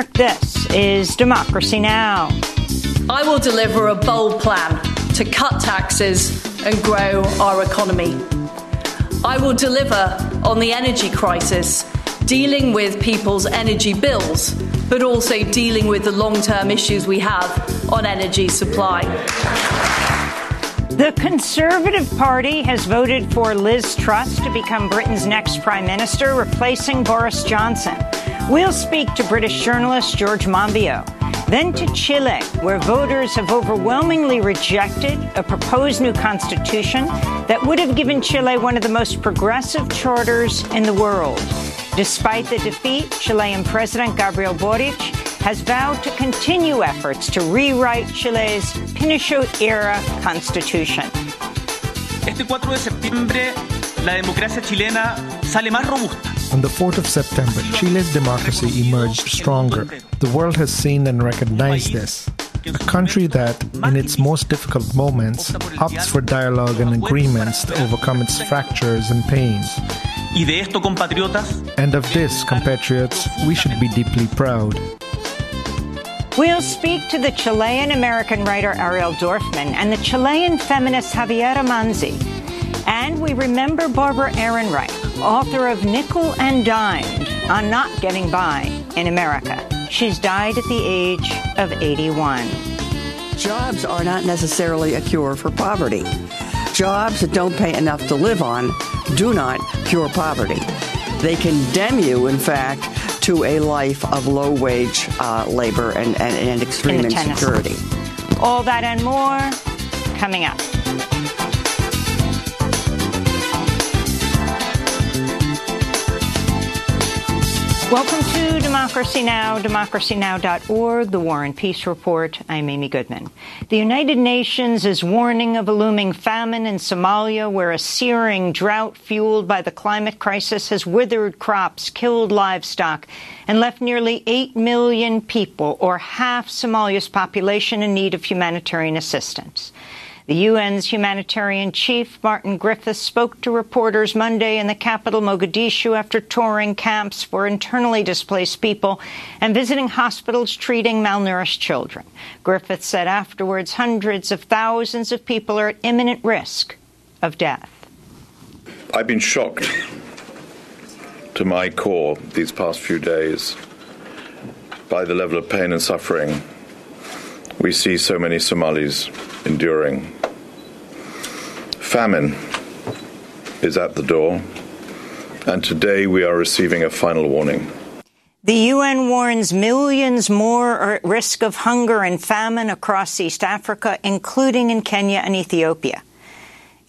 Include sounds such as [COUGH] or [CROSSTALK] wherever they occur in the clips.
York, this is Democracy Now! I will deliver a bold plan to cut taxes and grow our economy. I will deliver on the energy crisis, dealing with people's energy bills, but also dealing with the long term issues we have on energy supply. The Conservative Party has voted for Liz Truss to become Britain's next Prime Minister, replacing Boris Johnson. We'll speak to British journalist George Monbiot. Then to Chile, where voters have overwhelmingly rejected a proposed new constitution that would have given Chile one of the most progressive charters in the world. Despite the defeat, Chilean President Gabriel Boric has vowed to continue efforts to rewrite Chile's Pinochet-era constitution. Este 4 de septiembre, la democracia chilena sale más robusta. On the 4th of September, Chile's democracy emerged stronger. The world has seen and recognized this. A country that, in its most difficult moments, opts for dialogue and agreements to overcome its fractures and pains. Y de esto, compatriotas, And of this, compatriots, we should be deeply proud. We'll speak to the Chilean American writer Ariel Dorfman and the Chilean feminist Javiera Manzi. And we remember Barbara Ehrenreich, author of Nickel and Dimed on Not Getting By in America. She's died at the age of 81. Jobs are not necessarily a cure for poverty. Jobs that don't pay enough to live on do not cure poverty. They condemn you, in fact, to a life of low wage uh, labor and, and, and extreme In insecurity. All that and more coming up. Welcome to Democracy Now!, democracynow.org, the War and Peace Report. I'm Amy Goodman. The United Nations is warning of a looming famine in Somalia, where a searing drought fueled by the climate crisis has withered crops, killed livestock, and left nearly 8 million people, or half Somalia's population, in need of humanitarian assistance. The UN's humanitarian chief, Martin Griffiths, spoke to reporters Monday in the capital, Mogadishu, after touring camps for internally displaced people and visiting hospitals treating malnourished children. Griffiths said afterwards hundreds of thousands of people are at imminent risk of death. I've been shocked to my core these past few days by the level of pain and suffering we see so many Somalis enduring. Famine is at the door, and today we are receiving a final warning. The UN warns millions more are at risk of hunger and famine across East Africa, including in Kenya and Ethiopia.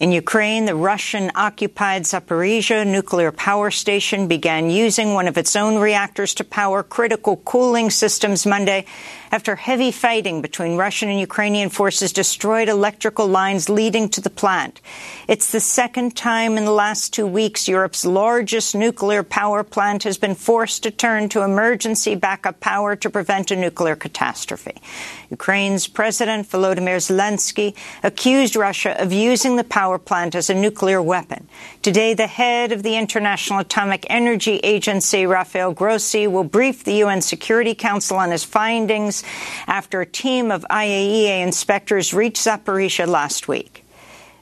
In Ukraine, the Russian-occupied Zaporizhia nuclear power station began using one of its own reactors to power critical cooling systems Monday after heavy fighting between Russian and Ukrainian forces destroyed electrical lines leading to the plant. It's the second time in the last two weeks Europe's largest nuclear power plant has been forced to turn to emergency backup power to prevent a nuclear catastrophe. Ukraine's President Volodymyr Zelensky accused Russia of using the power plant as a nuclear weapon. Today, the head of the International Atomic Energy Agency, Rafael Grossi, will brief the UN Security Council on his findings after a team of IAEA inspectors reached Zaporizhia last week.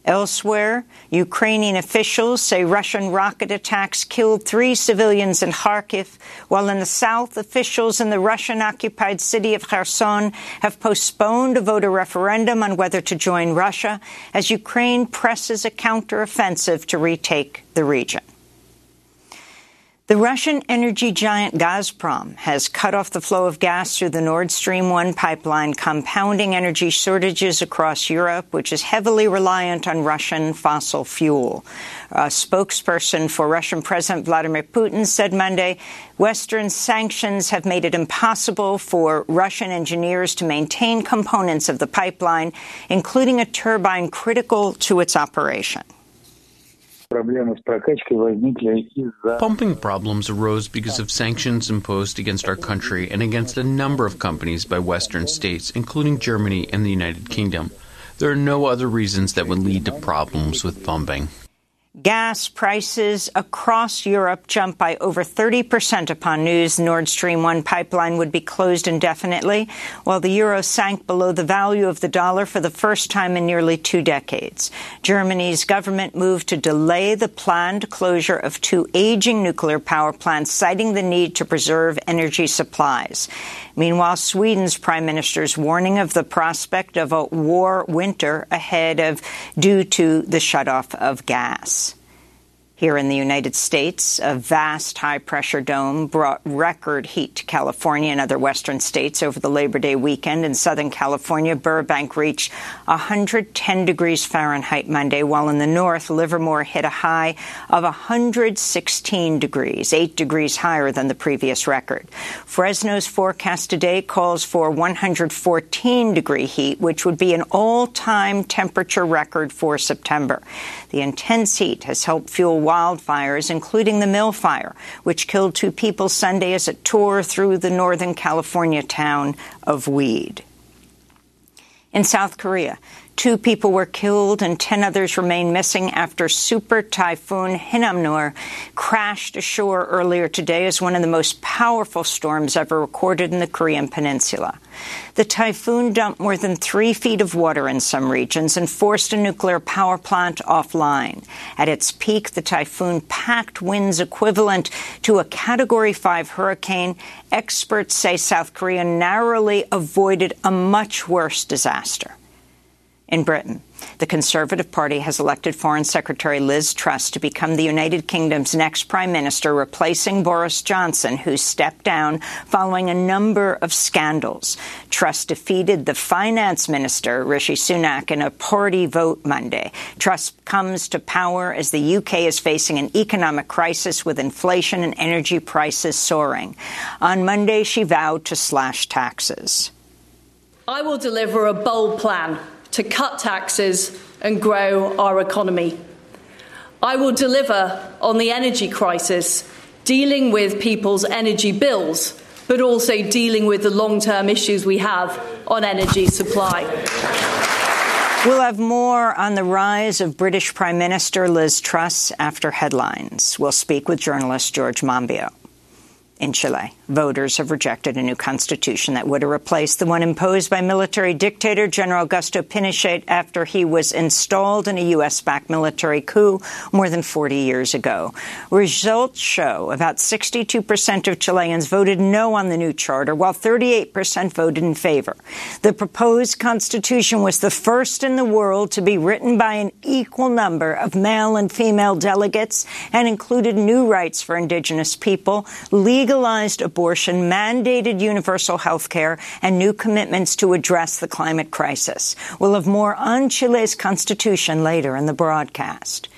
Elsewhere, Ukrainian officials say Russian rocket attacks killed three civilians in Kharkiv, while in the south, officials in the Russian-occupied city of Kherson have postponed a voter referendum on whether to join Russia as Ukraine presses a counteroffensive to retake the region. The Russian energy giant Gazprom has cut off the flow of gas through the Nord Stream 1 pipeline, compounding energy shortages across Europe, which is heavily reliant on Russian fossil fuel. A spokesperson for Russian President Vladimir Putin said Monday Western sanctions have made it impossible for Russian engineers to maintain components of the pipeline, including a turbine critical to its operation. Pumping problems arose because of sanctions imposed against our country and against a number of companies by Western states, including Germany and the United Kingdom. There are no other reasons that would lead to problems with pumping. Gas prices across Europe jumped by over 30 percent upon news Nord Stream 1 pipeline would be closed indefinitely, while the euro sank below the value of the dollar for the first time in nearly two decades. Germany's government moved to delay the planned closure of two aging nuclear power plants, citing the need to preserve energy supplies. Meanwhile, Sweden's prime minister is warning of the prospect of a war winter ahead of due to the shutoff of gas. Here in the United States, a vast high pressure dome brought record heat to California and other western states over the Labor Day weekend. In Southern California, Burbank reached 110 degrees Fahrenheit Monday, while in the north, Livermore hit a high of 116 degrees, 8 degrees higher than the previous record. Fresno's forecast today calls for 114 degree heat, which would be an all time temperature record for September. The intense heat has helped fuel wildfires, including the Mill Fire, which killed two people Sunday as it tore through the northern California town of Weed. In South Korea, Two people were killed and 10 others remain missing after Super Typhoon Hinnamnor crashed ashore earlier today as one of the most powerful storms ever recorded in the Korean peninsula. The typhoon dumped more than three feet of water in some regions and forced a nuclear power plant offline. At its peak, the typhoon packed winds equivalent to a Category 5 hurricane. Experts say South Korea narrowly avoided a much worse disaster in Britain. The Conservative Party has elected Foreign Secretary Liz Truss to become the United Kingdom's next prime minister, replacing Boris Johnson, who stepped down following a number of scandals. Truss defeated the finance minister, Rishi Sunak, in a party vote Monday. Truss comes to power as the UK is facing an economic crisis with inflation and energy prices soaring. On Monday, she vowed to slash taxes. I will deliver a bold plan to cut taxes and grow our economy. I will deliver on the energy crisis, dealing with people's energy bills, but also dealing with the long term issues we have on energy supply. We'll have more on the rise of British Prime Minister Liz Truss after headlines. We'll speak with journalist George Monbiot in Chile. Voters have rejected a new constitution that would have replaced the one imposed by military dictator General Augusto Pinochet after he was installed in a U.S.-backed military coup more than 40 years ago. Results show about 62 percent of Chileans voted no on the new charter, while 38 percent voted in favor. The proposed constitution was the first in the world to be written by an equal number of male and female delegates and included new rights for indigenous people, legalized abortion, mandated universal health care, and new commitments to address the climate crisis. We'll have more on Chile's constitution later in the broadcast.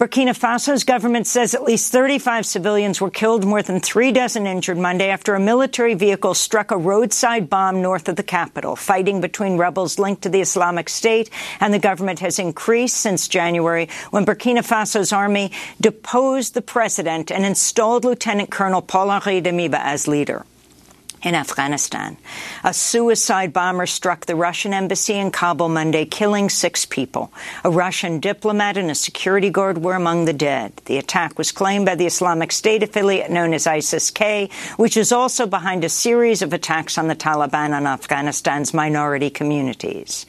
Burkina Faso's government says at least 35 civilians were killed, more than three dozen injured Monday after a military vehicle struck a roadside bomb north of the capital. Fighting between rebels linked to the Islamic State and the government has increased since January when Burkina Faso's army deposed the president and installed Lieutenant Colonel Paul-Henri Damiba as leader in Afghanistan. A suicide bomber struck the Russian embassy in Kabul Monday, killing six people. A Russian diplomat and a security guard were among the dead. The attack was claimed by the Islamic State affiliate known as ISIS-K, which is also behind a series of attacks on the Taliban and Afghanistan's minority communities.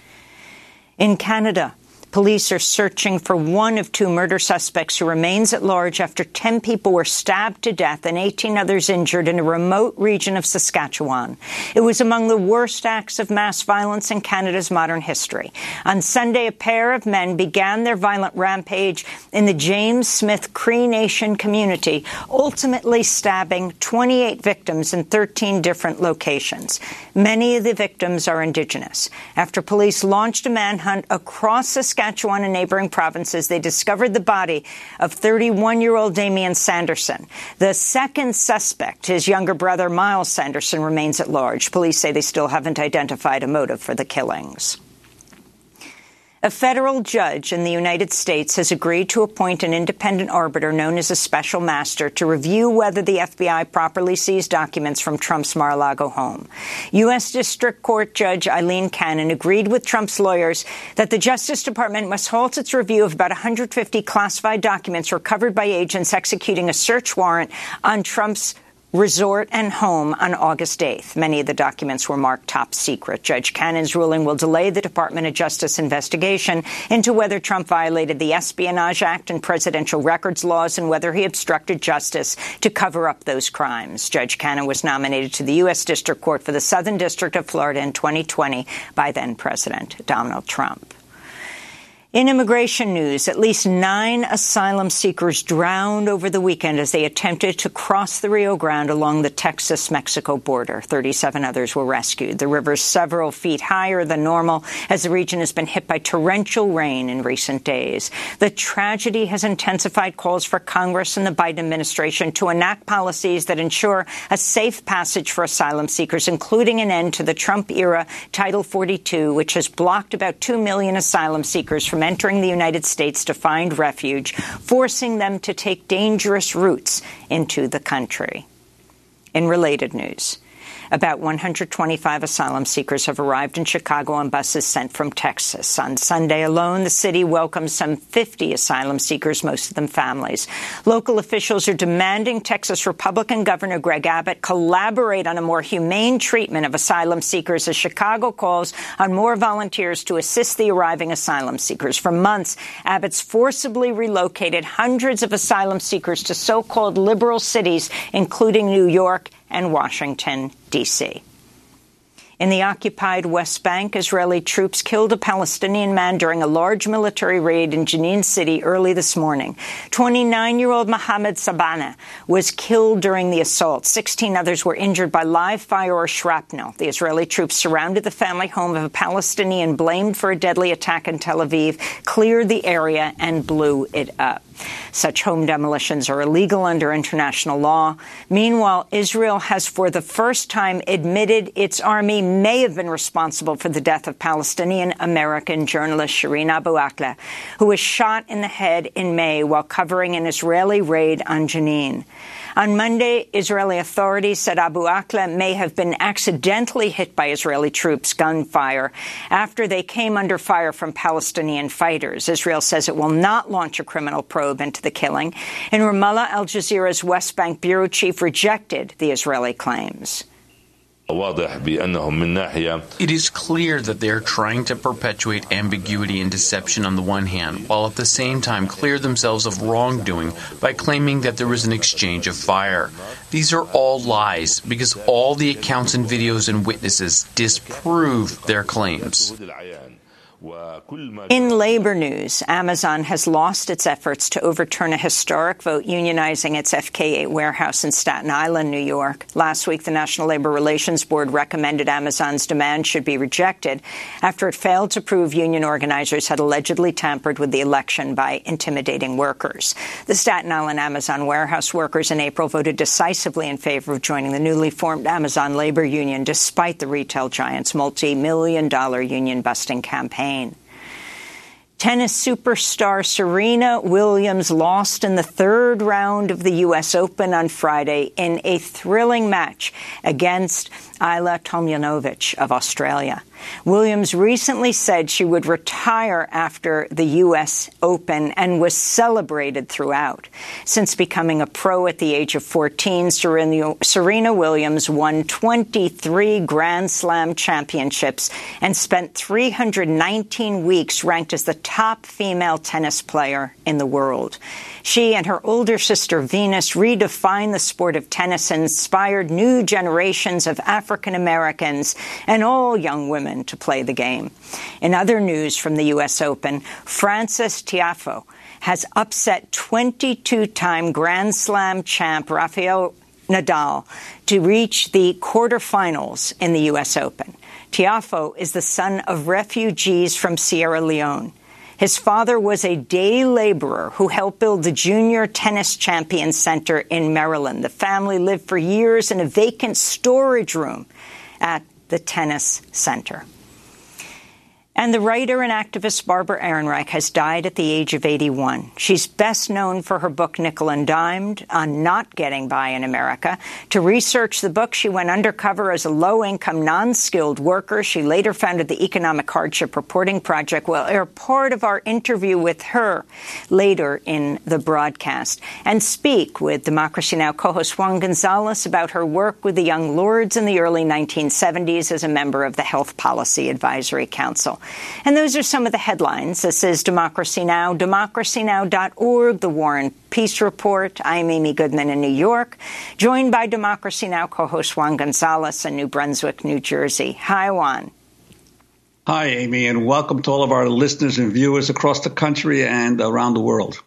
In Canada, Police are searching for one of two murder suspects who remains at large after 10 people were stabbed to death and 18 others injured in a remote region of Saskatchewan. It was among the worst acts of mass violence in Canada's modern history. On Sunday, a pair of men began their violent rampage in the James Smith Cree Nation community, ultimately stabbing 28 victims in 13 different locations. Many of the victims are Indigenous. After police launched a manhunt across Saskatchewan, Saskatchewan and neighboring provinces, they discovered the body of 31 year old Damien Sanderson. The second suspect, his younger brother Myles Sanderson, remains at large. Police say they still haven't identified a motive for the killings. A federal judge in the United States has agreed to appoint an independent arbiter known as a special master to review whether the FBI properly seized documents from Trump's Mar-a-Lago home. U.S. District Court Judge Aileen Cannon agreed with Trump's lawyers that the Justice Department must halt its review of about 150 classified documents recovered by agents executing a search warrant on Trump's resort and home on August 8th. Many of the documents were marked top secret. Judge Cannon's ruling will delay the Department of Justice investigation into whether Trump violated the Espionage Act and presidential records laws and whether he obstructed justice to cover up those crimes. Judge Cannon was nominated to the U.S. District Court for the Southern District of Florida in 2020 by then President Donald Trump. In immigration news, at least nine asylum seekers drowned over the weekend as they attempted to cross the Rio Grande along the Texas-Mexico border. 37 others were rescued. The river is several feet higher than normal as the region has been hit by torrential rain in recent days. The tragedy has intensified calls for Congress and the Biden administration to enact policies that ensure a safe passage for asylum seekers, including an end to the Trump-era Title 42, which has blocked about 2 million asylum seekers from from entering the United States to find refuge, forcing them to take dangerous routes into the country. In related news, about 125 asylum seekers have arrived in Chicago on buses sent from Texas. On Sunday alone, the city welcomed some 50 asylum seekers, most of them families. Local officials are demanding Texas Republican Governor Greg Abbott collaborate on a more humane treatment of asylum seekers as Chicago calls on more volunteers to assist the arriving asylum seekers. For months, Abbott's forcibly relocated hundreds of asylum seekers to so-called liberal cities, including New York and Washington, D.C. In the occupied West Bank, Israeli troops killed a Palestinian man during a large military raid in Jenin City early this morning. 29-year-old Mohammed Sabana was killed during the assault. 16 others were injured by live fire or shrapnel. The Israeli troops surrounded the family home of a Palestinian blamed for a deadly attack in Tel Aviv, cleared the area, and blew it up. Such home demolitions are illegal under international law. Meanwhile, Israel has for the first time admitted its army may have been responsible for the death of Palestinian-American journalist Shireen Abu Akleh, who was shot in the head in May while covering an Israeli raid on Jenin. On Monday, Israeli authorities said Abu Akleh may have been accidentally hit by Israeli troops' gunfire after they came under fire from Palestinian fighters. Israel says it will not launch a criminal probe into the killing. In Ramallah, Al Jazeera's West Bank bureau chief rejected the Israeli claims. It is clear that they are trying to perpetuate ambiguity and deception on the one hand, while at the same time clear themselves of wrongdoing by claiming that there was an exchange of fire. These are all lies because all the accounts and videos and witnesses disprove their claims. In labor news, Amazon has lost its efforts to overturn a historic vote unionizing its JFK8 warehouse in Staten Island, New York. Last week, the National Labor Relations Board recommended Amazon's demand should be rejected after it failed to prove union organizers had allegedly tampered with the election by intimidating workers. The Staten Island Amazon warehouse workers in April voted decisively in favor of joining the newly formed Amazon labor union, despite the retail giant's multi-million dollar union busting campaign. Tennis superstar Serena Williams lost in the third round of the U.S. Open on Friday in a thrilling match against Ajla Tomljanovic of Australia. Williams recently said she would retire after the U.S. Open and was celebrated throughout. Since becoming a pro at the age of 14, Serena, Serena Williams won 23 Grand Slam championships and spent 319 weeks ranked as the top female tennis player in the world. She and her older sister Venus redefined the sport of tennis and inspired new generations of African Americans and all young women to play the game. In other news from the U.S. Open, Frances Tiafoe has upset 22-time Grand Slam champ Rafael Nadal to reach the quarterfinals in the U.S. Open. Tiafoe is the son of refugees from Sierra Leone. His father was a day laborer who helped build the Junior Tennis Champion Center in Maryland. The family lived for years in a vacant storage room at the tennis center. And the writer and activist Barbara Ehrenreich has died at the age of 81. She's best known for her book Nickel and Dimed on not getting by in America. To research the book, she went undercover as a low-income, non-skilled worker. She later founded the Economic Hardship Reporting Project. We'll air part of our interview with her later in the broadcast and speak with Democracy Now! co-host Juan Gonzalez about her work with the Young Lords in the early 1970s as a member of the Health Policy Advisory Council. And those are some of the headlines. This is Democracy Now!, democracynow.org, The War and Peace Report. I'm Amy Goodman in New York, joined by Democracy Now! co-host Juan Gonzalez in New Brunswick, New Jersey. Hi, Juan. Hi, Amy, and welcome to all of our listeners and viewers across the country and around the world.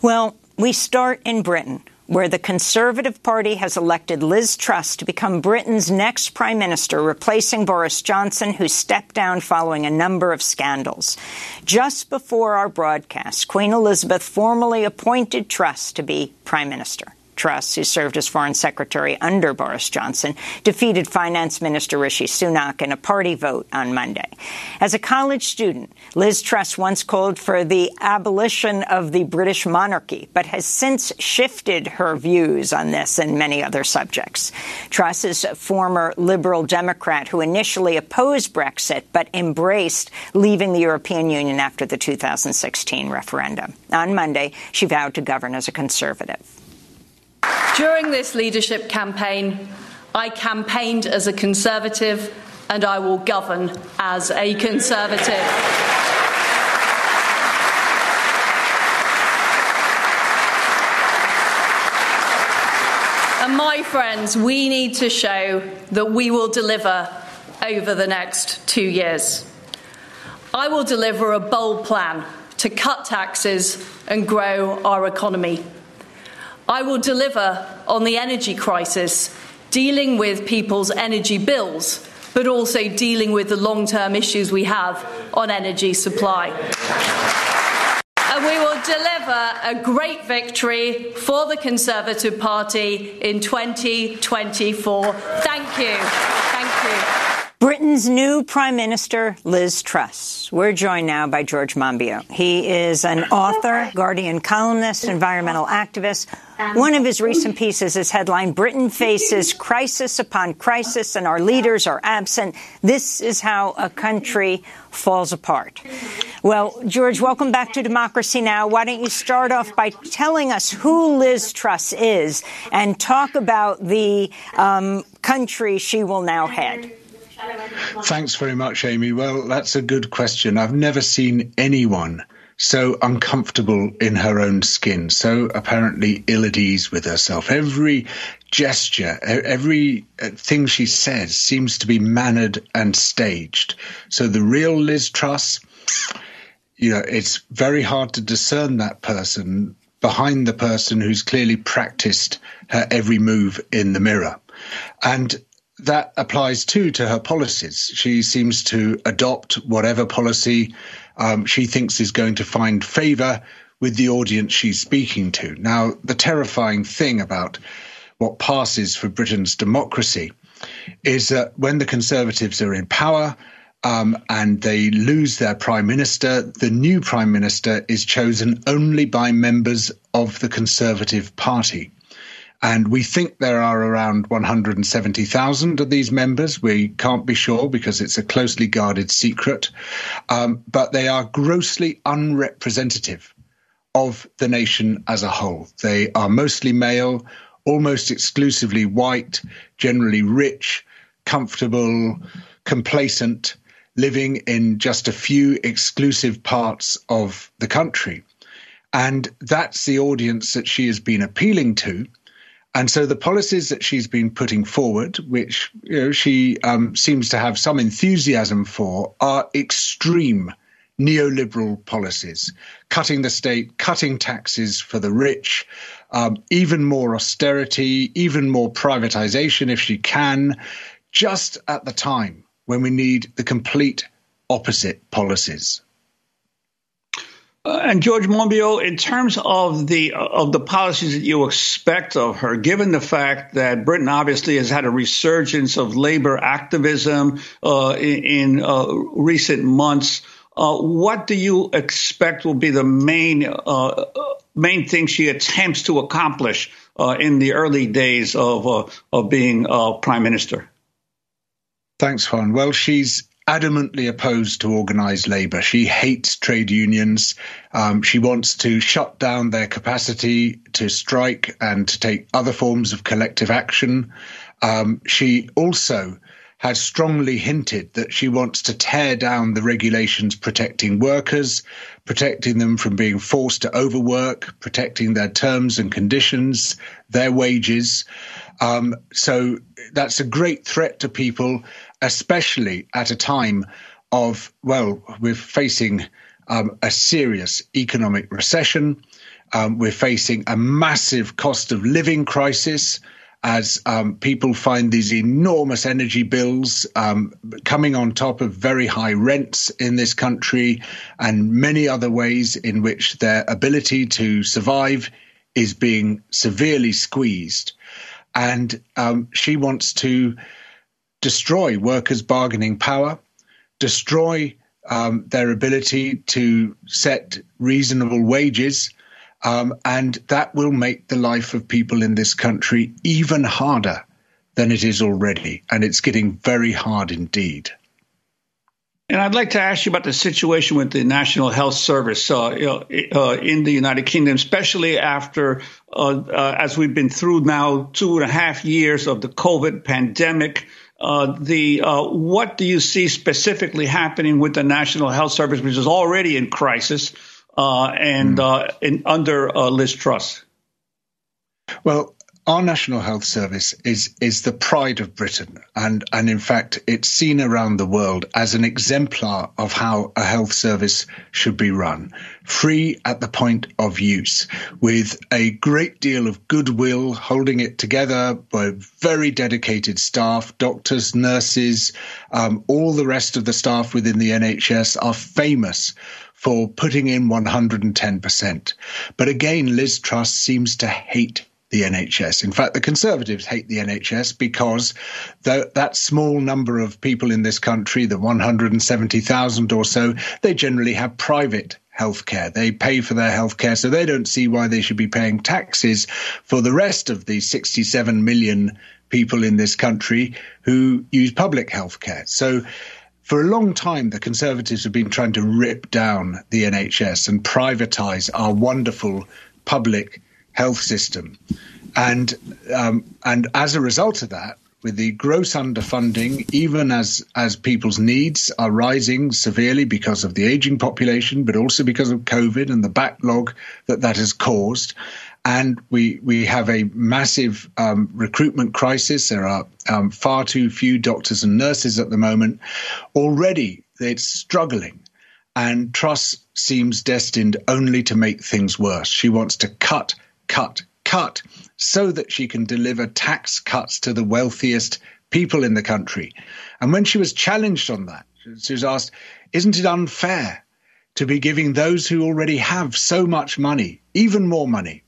Well, we start in Britain, where the Conservative Party has elected Liz Truss to become Britain's next Prime Minister, replacing Boris Johnson, who stepped down following a number of scandals. Just before our broadcast, Queen Elizabeth formally appointed Truss to be Prime Minister. Truss, who served as Foreign Secretary under Boris Johnson, defeated Finance Minister Rishi Sunak in a party vote on Monday. As a college student, Liz Truss once called for the abolition of the British monarchy, but has since shifted her views on this and many other subjects. Truss is a former Liberal Democrat who initially opposed Brexit but embraced leaving the European Union after the 2016 referendum. On Monday, she vowed to govern as a conservative. During this leadership campaign, I campaigned as a Conservative and I will govern as a Conservative. And my friends, we need to show that we will deliver over the next two years. I will deliver a bold plan to cut taxes and grow our economy. I will deliver on the energy crisis, dealing with people's energy bills, but also dealing with the long term issues we have on energy supply. And we will deliver a great victory for the Conservative Party in 2024. Thank you. Thank you. Britain's new Prime Minister, Liz Truss. We're joined now by George Monbiot. He is an author, Guardian columnist, environmental activist. One of his recent pieces is headlined Britain faces crisis upon crisis and our leaders are absent. This is how a country falls apart. Well, George, welcome back to Democracy Now! Why don't you start off by telling us who Liz Truss is and talk about the um, country she will now head? Thanks very much, Amy. Well, that's a good question. I've never seen anyone so uncomfortable in her own skin, so apparently ill at ease with herself. Every gesture, every uh, thing she says seems to be mannered and staged. So the real Liz Truss, you know, it's very hard to discern that person behind the person who's clearly practiced her every move in the mirror. And that applies too to her policies. She seems to adopt whatever policy um, she thinks is going to find favour with the audience she's speaking to. Now, the terrifying thing about what passes for Britain's democracy is that when the Conservatives are in power, um, and they lose their prime minister. The new prime minister is chosen only by members of the Conservative Party. And we think there are around 170,000 of these members. We can't be sure because it's a closely guarded secret. Um, but they are grossly unrepresentative of the nation as a whole. They are mostly male, almost exclusively white, generally rich, comfortable, complacent, living in just a few exclusive parts of the country. And that's the audience that she has been appealing to. And so the policies that she's been putting forward, which you know, she um, seems to have some enthusiasm for, are extreme neoliberal policies, cutting the state, cutting taxes for the rich, um, even more austerity, even more privatization if she can, just at the time when we need the complete opposite policies. Uh, and George Monbiot, in terms of the of the policies that you expect of her, given the fact that Britain obviously has had a resurgence of labor activism uh, in, in uh, recent months, uh, what do you expect will be the main uh, main thing she attempts to accomplish uh, in the early days of of being prime minister? Thanks, Juan. Well, she's adamantly opposed to organised labour. She hates trade unions. Um, she wants to shut down their capacity to strike and to take other forms of collective action. Um, she also has strongly hinted that she wants to tear down the regulations protecting workers, protecting them from being forced to overwork, protecting their terms and conditions, their wages. Um, so that's a great threat to people especially at a time of, well, we're facing um, a serious economic recession. Um, we're facing a massive cost of living crisis as um, people find these enormous energy bills um, coming on top of very high rents in this country and many other ways in which their ability to survive is being severely squeezed. And um, she wants to destroy workers' bargaining power, destroy um, their ability to set reasonable wages, um, and that will make the life of people in this country even harder than it is already. And it's getting very hard indeed. And I'd like to ask you about the situation with the National Health Service uh, uh, in the United Kingdom, especially after, uh, uh, as we've been through now two and a half years of the COVID pandemic. Uh, the uh, what do you see specifically happening with the National Health Service, which is already in crisis, uh, and mm. in, under uh, Liz Truss? Well, our National Health Service is is the pride of Britain, and and in fact, it's seen around the world as an exemplar of how a health service should be run, free at the point of use, with a great deal of goodwill holding it together by very dedicated staff, doctors, nurses, um, all the rest of the staff within the NHS are famous for putting in 110%. But again, Liz Truss seems to hate the NHS. In fact, the Conservatives hate the NHS because that small number of people in this country, the 170,000 or so, they generally have private healthcare. They pay for their healthcare, so they don't see why they should be paying taxes for the rest of the 67 million people in this country who use public healthcare. So for a long time, the Conservatives have been trying to rip down the NHS and privatise our wonderful public health system. And um, and as a result of that, with the gross underfunding, even as as people's needs are rising severely because of the aging population, but also because of COVID and the backlog that that has caused, and we we have a massive um, recruitment crisis. There are um, far too few doctors and nurses at the moment. Already, it's struggling, and Truss seems destined only to make things worse. She wants to cut cut, cut, so that she can deliver tax cuts to the wealthiest people in the country. And when she was challenged on that, she was asked, Isn't it unfair to be giving those who already have so much money, even more money,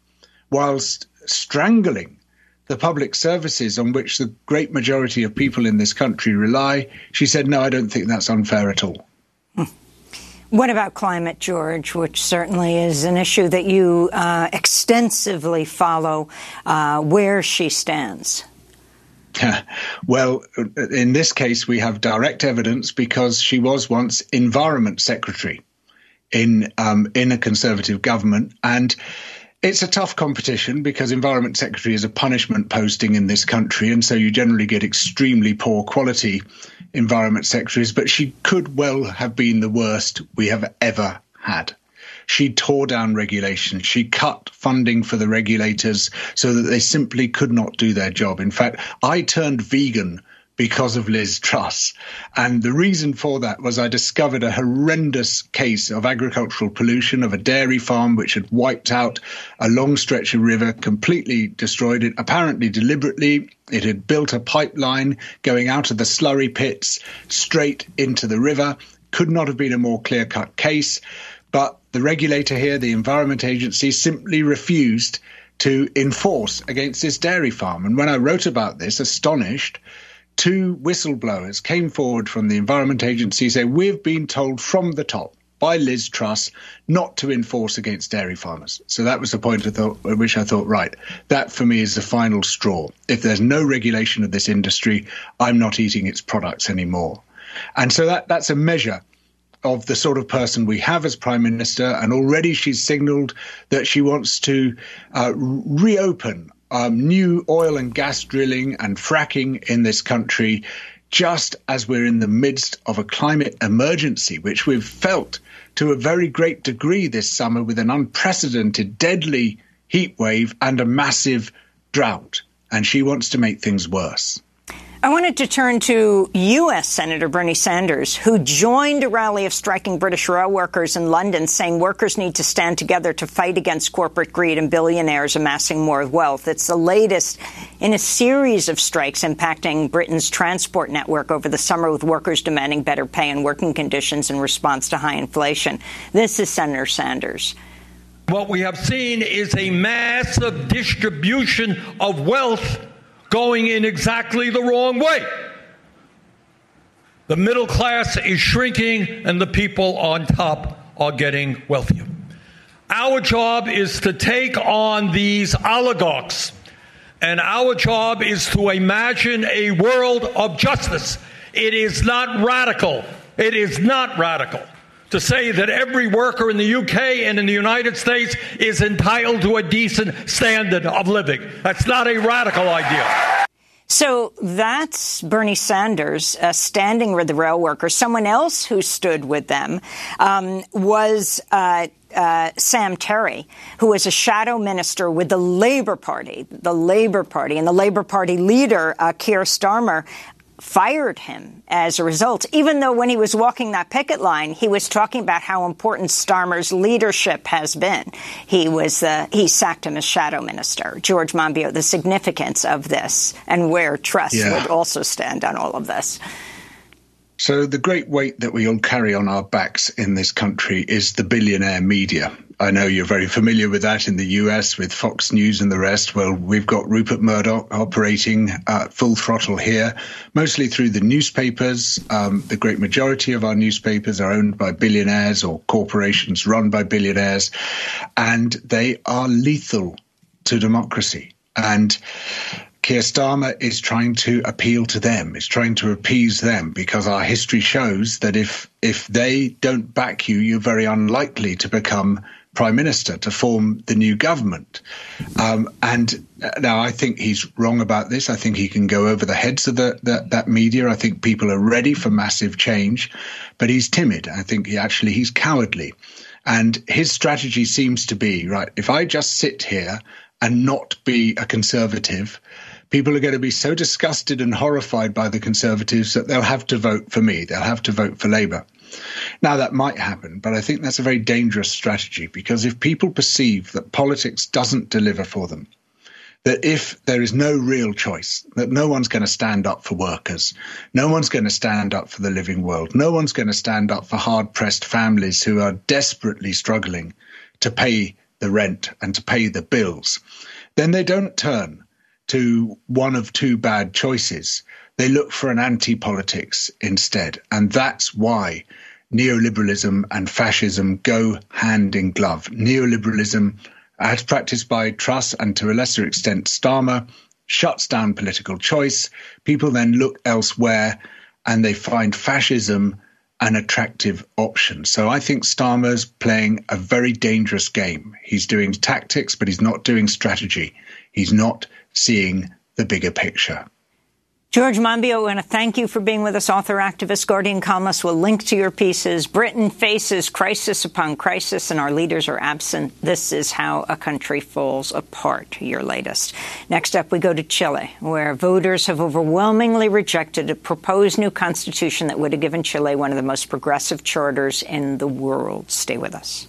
whilst strangling the public services on which the great majority of people in this country rely? She said, No, I don't think that's unfair at all. Hmm. What about climate, George, which certainly is an issue that you uh, extensively follow, uh, where she stands? [LAUGHS] Well, in this case, we have direct evidence because she was once Environment Secretary in um, in a Conservative government, and it's a tough competition because Environment Secretary is a punishment posting in this country, and so you generally get extremely poor quality Environment Secretaries. But she could well have been the worst we have ever had. She tore down regulation. She cut funding for the regulators so that they simply could not do their job. In fact, I turned vegan because of Liz Truss. And the reason for that was I discovered a horrendous case of agricultural pollution of a dairy farm which had wiped out a long stretch of river, completely destroyed it, apparently deliberately. It had built a pipeline going out of the slurry pits straight into the river. Could not have been a more clear cut case. But the regulator here, the Environment Agency, simply refused to enforce against this dairy farm. And when I wrote about this, astonished, two whistleblowers came forward from the Environment Agency saying, We've been told from the top by Liz Truss not to enforce against dairy farmers. So that was the point I thought, at which I thought, right, that for me is the final straw. If there's no regulation of this industry, I'm not eating its products anymore. And so that, that's a measure of the sort of person we have as prime minister. And already she's signaled that she wants to uh, reopen um, new oil and gas drilling and fracking in this country, just as we're in the midst of a climate emergency, which we've felt to a very great degree this summer with an unprecedented, deadly heat wave and a massive drought. And she wants to make things worse. I wanted to turn to U.S. Senator Bernie Sanders, who joined a rally of striking British rail workers in London, saying workers need to stand together to fight against corporate greed and billionaires amassing more wealth. It's the latest in a series of strikes impacting Britain's transport network over the summer, with workers demanding better pay and working conditions in response to high inflation. This is Senator Sanders. What we have seen is a massive distribution of wealth going in exactly the wrong way. The middle class is shrinking and the people on top are getting wealthier. Our job is to take on these oligarchs, and our job is to imagine a world of justice. It is not radical. It is not radical to say that every worker in the UK and in the United States is entitled to a decent standard of living. That's not a radical idea. So that's Bernie Sanders uh, standing with the rail workers. Someone else who stood with them um, was uh, uh, Sam Tarry, who was a shadow minister with the Labour Party, the Labour Party, and the Labour Party leader, uh, Keir Starmer, fired him as a result, even though when he was walking that picket line, he was talking about how important Starmer's leadership has been. He was uh, he sacked him as shadow minister. George Monbiot, the significance of this and where Truss yeah. would also stand on all of this. So the great weight that we all carry on our backs in this country is the billionaire media. I know you're very familiar with that in the US with Fox News and the rest. Well, we've got Rupert Murdoch operating uh, full throttle here, mostly through the newspapers. Um, the great majority of our newspapers are owned by billionaires or corporations run by billionaires, and they are lethal to democracy. And Keir Starmer is trying to appeal to them, is trying to appease them, because our history shows that if if they don't back you, you're very unlikely to become prime minister to form the new government. Um, and uh, now I think he's wrong about this. I think he can go over the heads of the, the, that media. I think people are ready for massive change, but he's timid. I think he actually he's cowardly. And his strategy seems to be right. If I just sit here and not be a conservative, people are going to be so disgusted and horrified by the conservatives that they'll have to vote for me. They'll have to vote for Labour. Now, that might happen, but I think that's a very dangerous strategy because if people perceive that politics doesn't deliver for them, that if there is no real choice, that no one's going to stand up for workers, no one's going to stand up for the living world, no one's going to stand up for hard pressed families who are desperately struggling to pay the rent and to pay the bills, then they don't turn to one of two bad choices. They look for an anti politics instead. And that's why neoliberalism and fascism go hand in glove. Neoliberalism, as practiced by Truss and to a lesser extent Starmer, shuts down political choice. People then look elsewhere and they find fascism an attractive option. So I think Starmer's playing a very dangerous game. He's doing tactics, but he's not doing strategy. He's not seeing the bigger picture. George Monbiot, I want to thank you for being with us. Author, activist, Guardian columnist. We'll link to your pieces. Britain faces crisis upon crisis, and our leaders are absent. This is how a country falls apart. Your latest. Next up, we go to Chile, where voters have overwhelmingly rejected a proposed new constitution that would have given Chile one of the most progressive charters in the world. Stay with us.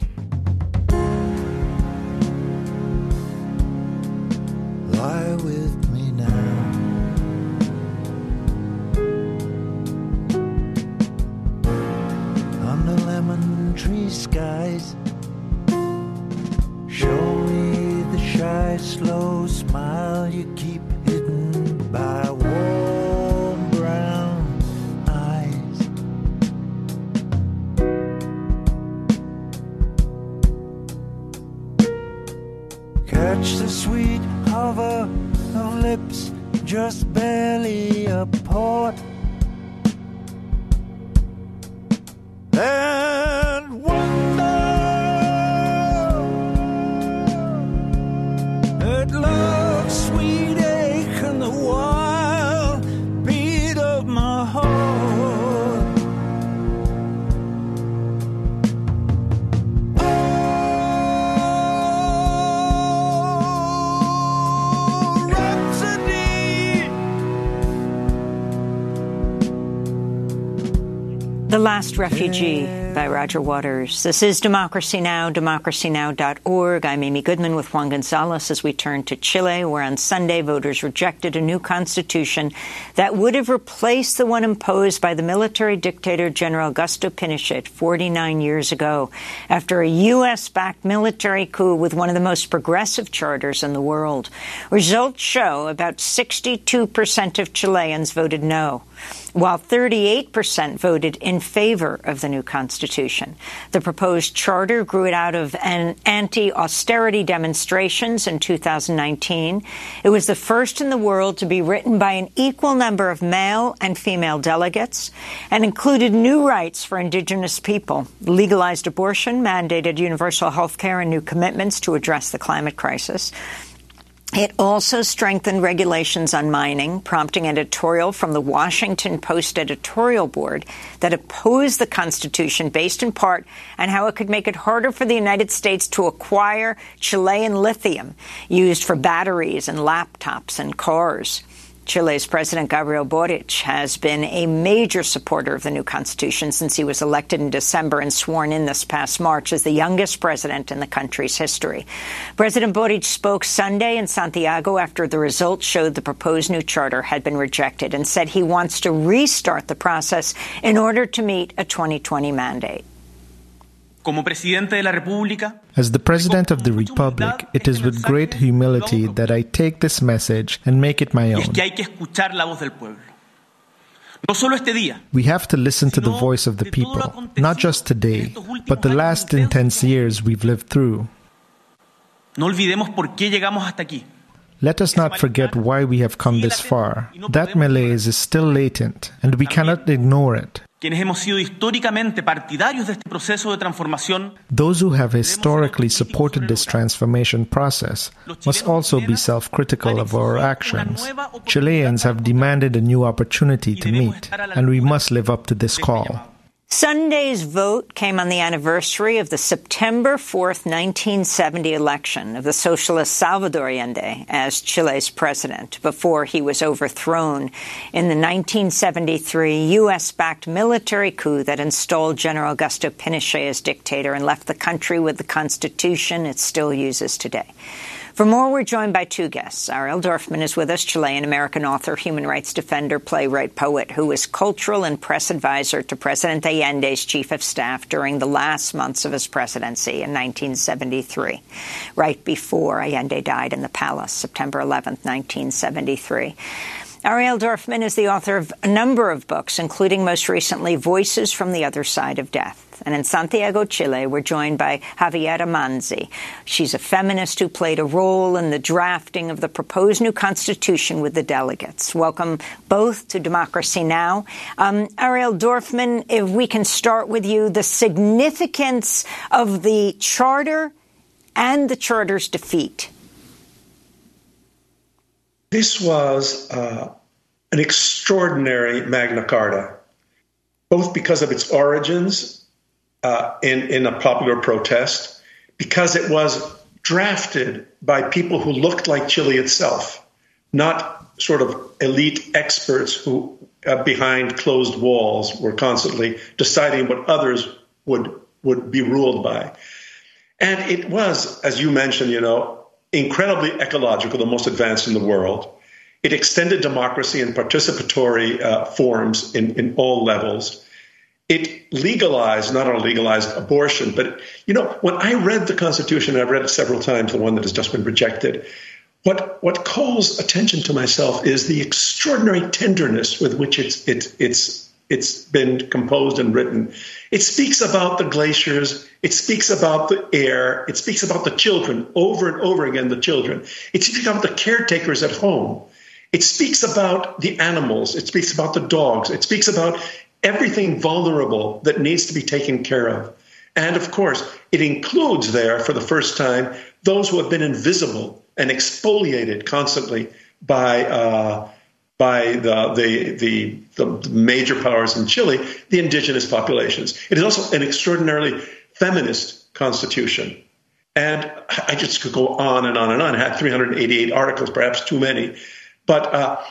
Last Refugee by Roger Waters. This is Democracy Now!, democracynow.org. I'm Amy Goodman with Juan Gonzalez as we turn to Chile, where on Sunday voters rejected a new constitution that would have replaced the one imposed by the military dictator General Augusto Pinochet 49 years ago after a U.S.-backed military coup with one of the most progressive charters in the world. Results show about 62% of Chileans voted no while 38% voted in favor of the new constitution. The proposed charter grew out of an anti-austerity demonstrations in 2019. It was the first in the world to be written by an equal number of male and female delegates and included new rights for indigenous people, legalized abortion, mandated universal health care, and new commitments to address the climate crisis. It also strengthened regulations on mining, prompting editorial from the Washington Post editorial board that opposed the Constitution based in part on how it could make it harder for the United States to acquire Chilean lithium used for batteries and laptops and cars. Chile's President Gabriel Boric has been a major supporter of the new constitution since he was elected in December and sworn in this past March as the youngest president in the country's history. President Boric spoke Sunday in Santiago after the results showed the proposed new charter had been rejected and said he wants to restart the process in order to meet a 2020 mandate. Como presidente de la República, As the President of the Republic, it is with great humility that I take this message and make it my own. es que hay que escuchar la voz del pueblo. No solo este día, We have to listen to the voice of the people, not just today, but the last intense years we've lived through. no olvidemos por qué llegamos hasta aquí. Let us not forget why we have come this far. That malaise is still latent, and we cannot ignore it. Quienes hemos sido históricamente partidarios de este proceso de transformación, Those who have historically supported this transformation process must also be self critical of our actions. Chileans have demanded a new opportunity to meet, and we must live up to this call. Sunday's vote came on the anniversary of the September 4th, 1970 election of the socialist Salvador Allende as Chile's president before he was overthrown in the 1973 U.S.-backed military coup that installed General Augusto Pinochet as dictator and left the country with the constitution it still uses today. For more, we're joined by two guests. Ariel Dorfman is with us, Chilean-American author, human rights defender, playwright, poet, who was cultural and press advisor to President Allende's chief of staff during the last months of his presidency in 1973, right before Allende died in the palace, September 11, 1973. Ariel Dorfman is the author of a number of books, including most recently Voices from the Other Side of Death. And in Santiago, Chile, we're joined by Javiera Manzi. She's a feminist who played a role in the drafting of the proposed new constitution with the delegates. Welcome both to Democracy Now! Um, Ariel Dorfman, if we can start with you, the significance of the charter and the charter's defeat. This was uh, an extraordinary Magna Carta, both because of its origins uh, in, in a popular protest, because it was drafted by people who looked like Chile itself, not sort of elite experts who, uh, behind closed walls, were constantly deciding what others would would be ruled by. And it was, as you mentioned, you know, incredibly ecological, the most advanced in the world. It extended democracy in participatory uh, forms in, in all levels. It legalized, not only legalized abortion, but, you know, when I read the Constitution, I've read it several times, the one that has just been rejected, what, what calls attention to myself is the extraordinary tenderness with which it's, it, it's, it's been composed and written. It speaks about the glaciers. It speaks about the air. It speaks about the children over and over again, the children. It speaks about the caretakers at home. It speaks about the animals. It speaks about the dogs. It speaks about everything vulnerable that needs to be taken care of. And of course, it includes there for the first time those who have been invisible and exfoliated constantly by uh, by the, the, the, the, major powers in Chile, the indigenous populations. It is also an extraordinarily feminist constitution. And I just could go on and on and on. It had 388 articles, perhaps too many. But uh,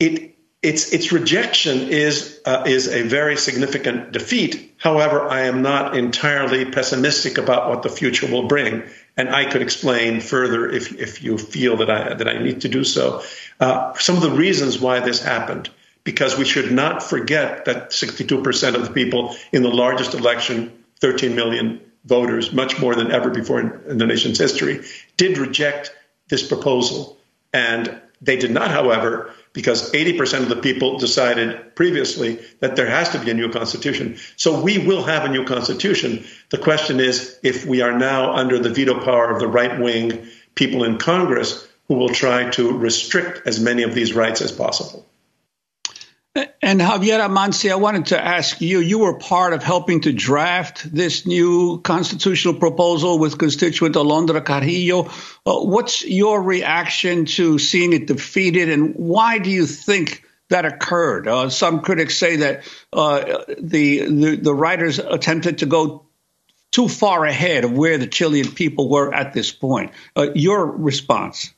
it, its, its rejection is, uh, is a very significant defeat. However, I am not entirely pessimistic about what the future will bring and I could explain further if, if you feel that I, that I need to do so. Uh, some of the reasons why this happened, because we should not forget that 62% of the people in the largest election, 13 million voters, much more than ever before in, in the nation's history, did reject this proposal. And they did not, however, because 80% of the people decided previously that there has to be a new constitution. So we will have a new constitution. The question is if we are now under the veto power of the right wing people in Congress who will try to restrict as many of these rights as possible. And Javiera Manzi, I wanted to ask you, you were part of helping to draft this new constitutional proposal with constituent Alondra Carrillo. Uh, what's your reaction to seeing it defeated, and why do you think that occurred? Uh, some critics say that uh, the, the, the writers attempted to go too far ahead of where the Chilean people were at this point. Uh, your response?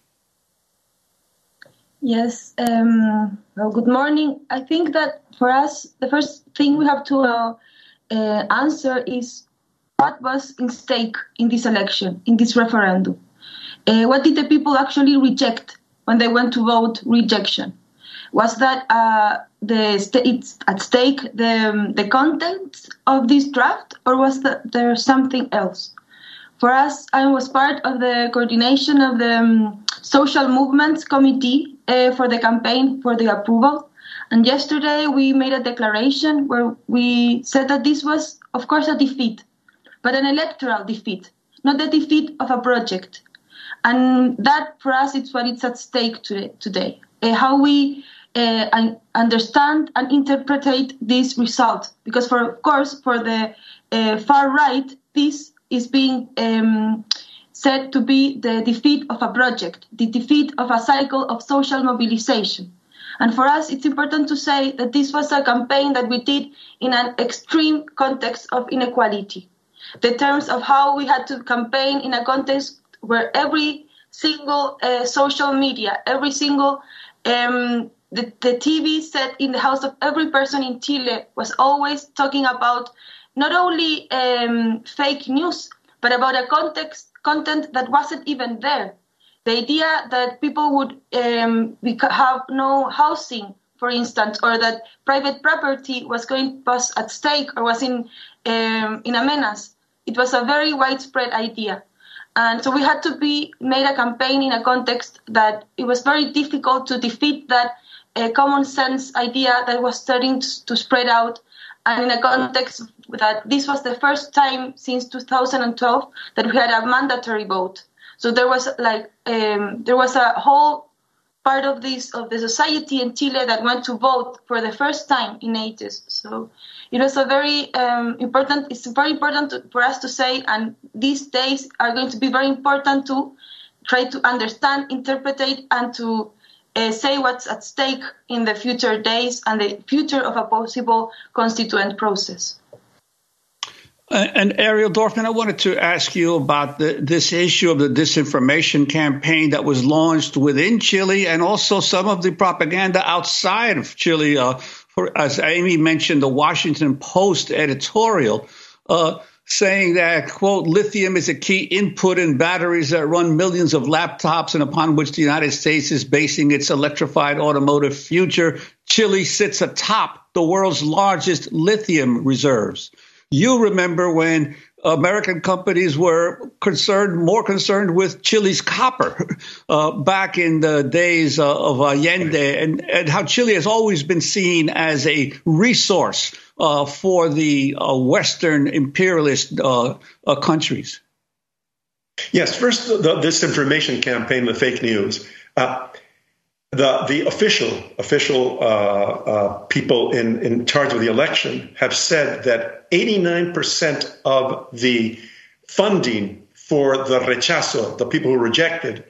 Yes. Um, well, good morning. I think that for us, the first thing we have to uh, uh, answer is what was in stake in this election, in this referendum. Uh, what did the people actually reject when they went to vote rejection? Was that uh, the st- at stake the um, the content of this draft, or was there something else? For us, I was part of the coordination of the um, social movements committee uh, for the campaign for the approval. And yesterday we made a declaration where we said that this was, of course, a defeat, but an electoral defeat, not the defeat of a project. And that, for us, it's what is at stake today. Uh, how we uh, understand and interpret this result. Because, for of course, for the uh, far right, this is being um, said to be the defeat of a project, the defeat of a cycle of social mobilization. And for us, it's important to say that this was a campaign that we did in an extreme context of inequality. The terms of how we had to campaign in a context where every single uh, social media, every single um, the, the TV set in the house of every person in Chile was always talking about not only um, fake news, but about a context content that wasn't even there. The idea that people would um, have no housing, for instance, or that private property was going was at stake or was in um, in a menace. It was a very widespread idea. And so we had to be made a campaign in a context that it was very difficult to defeat that uh, common sense idea that was starting to, to spread out and in a context that this was the first time since 2012 that we had a mandatory vote. So there was like um, there was a whole part of this of the society in Chile that went to vote for the first time in ages. So it was a very um, important. It's very important to, for us to say, and these days are going to be very important to try to understand, interpret, and to uh, say what's at stake in the future days and the future of a possible constituent process. Uh, and Ariel Dorfman, I wanted to ask you about the, this issue of the disinformation campaign that was launched within Chile and also some of the propaganda outside of Chile. Uh, for, as Amy mentioned, the Washington Post editorial. Uh, saying that, quote, lithium is a key input in batteries that run millions of laptops and upon which the United States is basing its electrified automotive future. Chile sits atop the world's largest lithium reserves. You remember when American companies were concerned, more concerned with Chile's copper [LAUGHS] uh, back in the days uh, of Allende, and, and, how Chile has always been seen as a resource uh, for the uh, Western imperialist uh, uh, countries. Yes, first, the, disinformation campaign, the fake news. the the official official people in, in charge of the election have said that 89% of the funding for the rechazo, the people who rejected,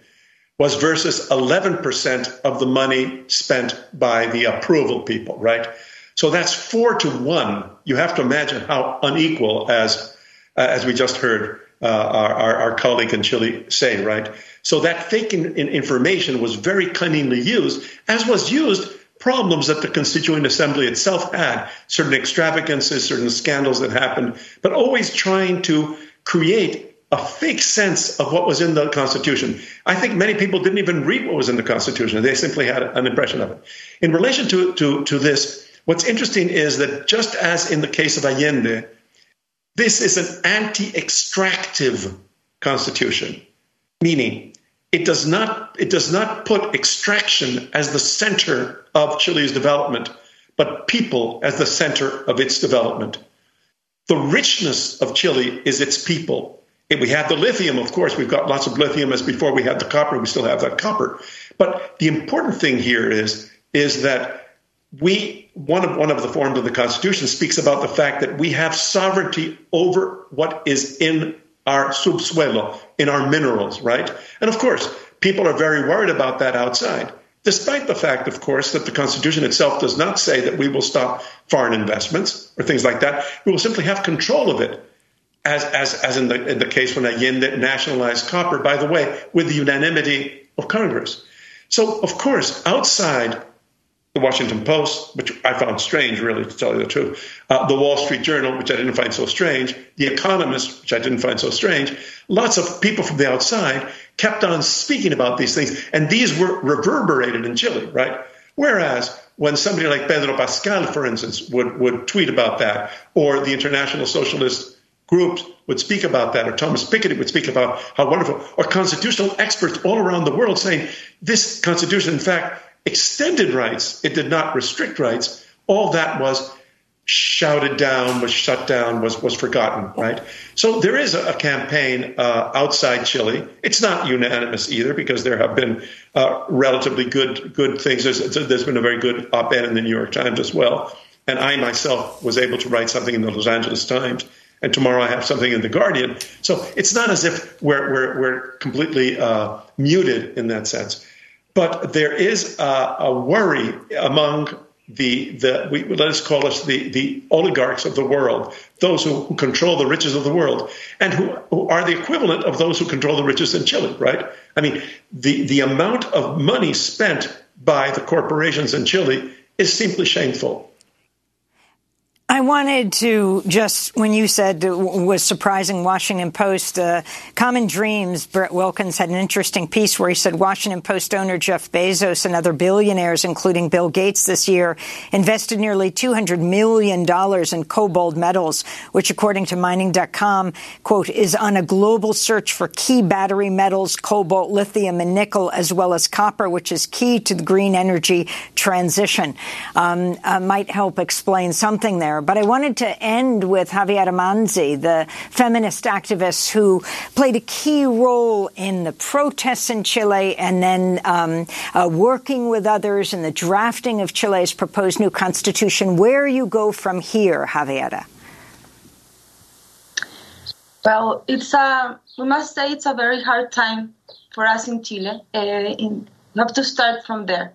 was versus 11% of the money spent by the approval people, right? So that's four to one. You have to imagine how unequal, as uh, as we just heard uh, our, our, colleague in Chile say, right? So that fake in, in information was very cunningly used, as was used problems that the Constituent Assembly itself had, certain extravagances, certain scandals that happened, but always trying to create a fake sense of what was in the Constitution. I think many people didn't even read what was in the Constitution. They simply had an impression of it. In relation to, to, to this, what's interesting is that just as in the case of Allende, this is an anti extractive constitution, meaning it does not it does not put extraction as the center of Chile's development, but people as the center of its development. The richness of Chile is its people. If we have the lithium, of course, we've got lots of lithium as before we had the copper, we still have that copper. But the important thing here is, is that we one of one of the forms of the Constitution speaks about the fact that we have sovereignty over what is in our subsuelo, in our minerals, right? And of course, people are very worried about that outside, despite the fact, of course, that the Constitution itself does not say that we will stop foreign investments or things like that. We will simply have control of it. As, as, as in, the, in the case when Allende nationalized copper, by the way, with the unanimity of Congress. So, of course, outside the Washington Post, which I found strange, really, to tell you the truth, uh, the Wall Street Journal, which I didn't find so strange, the Economist, which I didn't find so strange. Lots of people from the outside kept on speaking about these things, and these were reverberated in Chile, right? Whereas when somebody like Pedro Pascal, for instance, would, would tweet about that, or the International Socialist groups would speak about that, or Thomas Piketty would speak about how wonderful, or constitutional experts all around the world saying this constitution, in fact, extended rights, it did not restrict rights. All that was shouted down, was shut down, was was forgotten, right? So there is a, a campaign uh, outside Chile. It's not unanimous either because there have been uh, relatively good good things. There's, there's been a very good op-ed in the New York Times as well, and I myself was able to write something in the Los Angeles Times. And tomorrow I have something in the Guardian. So it's not as if we're we're, we're completely uh, muted in that sense. But there is a, a worry among the, the we, let us call us the, the oligarchs of the world, those who, who control the riches of the world, and who, who are the equivalent of those who control the riches in Chile, right? I mean, the, the amount of money spent by the corporations in Chile is simply shameful. I wanted to just, when you said it was surprising Washington Post, uh, Common Dreams, Brett Wilkins had an interesting piece where he said Washington Post owner Jeff Bezos and other billionaires, including Bill Gates this year, invested nearly $200 million in KoBold Metals, which according to mining.com, quote, is on a global search for key battery metals, cobalt, lithium, and nickel, as well as copper, which is key to the green energy transition. Um, uh, might help explain something there. But I wanted to end with Javiera Manzi, the feminist activist who played a key role in the protests in Chile and then um, uh, working with others in the drafting of Chile's proposed new constitution. Where you go from here, Javiera? Well, it's a we must say it's a very hard time for us in Chile. Uh, in, we have to start from there.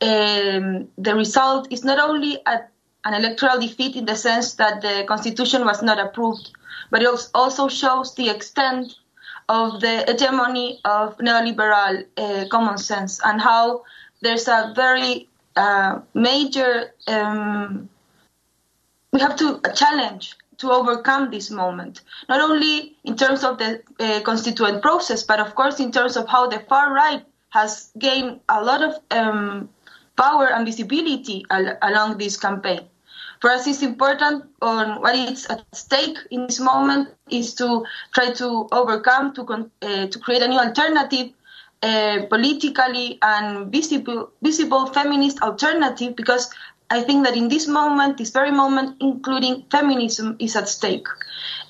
Um, the result is not only a an electoral defeat in the sense that the constitution was not approved, but it also shows the extent of the hegemony of neoliberal uh, common sense and how there's a very uh, major um, we have to challenge to overcome this moment not only in terms of the uh, constituent process but of course in terms of how the far right has gained a lot of um, power and visibility al- along this campaign. For us, it's important on what is at stake in this moment is to try to overcome, to con- uh, to create a new alternative, uh, politically and visible, visible feminist alternative, because I think that in this moment, this very moment, including feminism is at stake.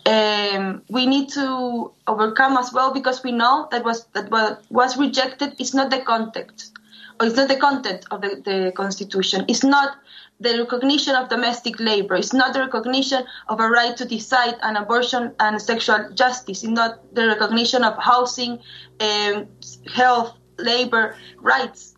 Um, we need to overcome as well because we know that was that what was rejected is not the context, or it's not the content of the, the constitution. It's not the recognition of domestic labor. It's not the recognition of a right to decide an abortion and sexual justice. It's not the recognition of housing, um, health, labor rights.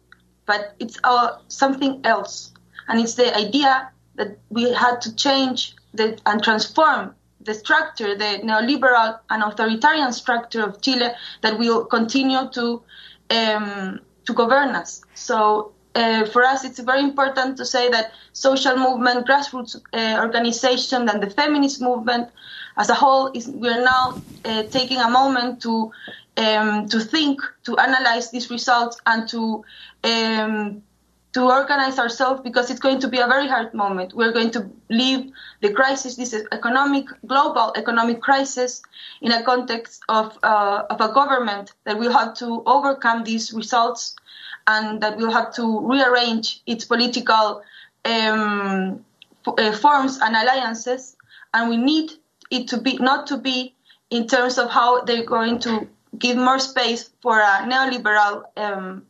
But it's uh, something else. And it's the idea that we had to change the, and transform the structure, the neoliberal and authoritarian structure of Chile that will continue to um, to govern us. So uh, for us, it's very important to say that social movement, grassroots uh, organization, and the feminist movement as a whole is we are now uh, taking a moment to um, to think, to analyze these results, and to um, to organize ourselves because it's going to be a very hard moment. We're going to leave the crisis, this economic, global economic crisis, in a context of, uh, of a government that will have to overcome these results and that will have to rearrange its political um, uh, forms and alliances. And we need it to be not to be in terms of how they're going to give more space for a neoliberal um,